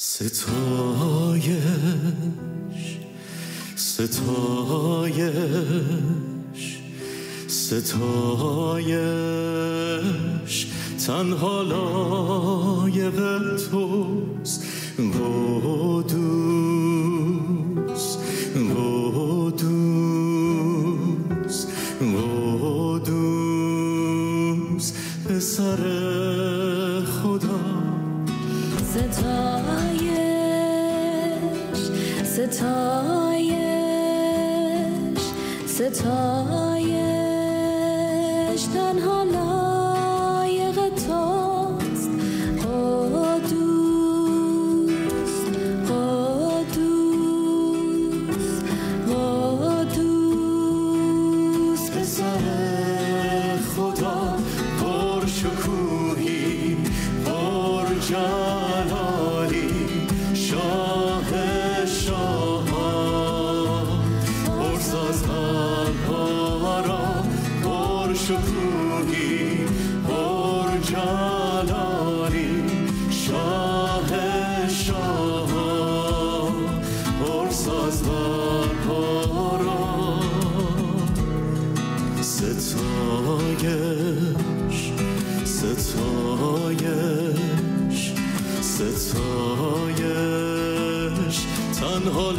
ستایش ستایش ستایش. تنها لایق توست قدوس قدوس قدوس پسر خدا. ستایش. ستایش ستایش تنها شکوهی پر جلالی شاه شاهان پر ساز قلبها را ستایش ستایش ستایش تنها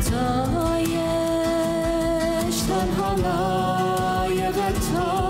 ستایش تنها لایق توست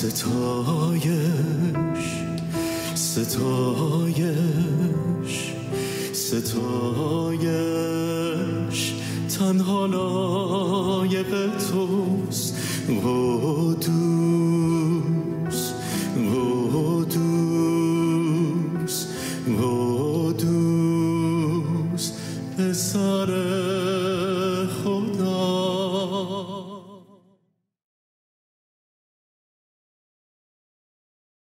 ستایش ستایش ستایش. تنها لایق توست قدوس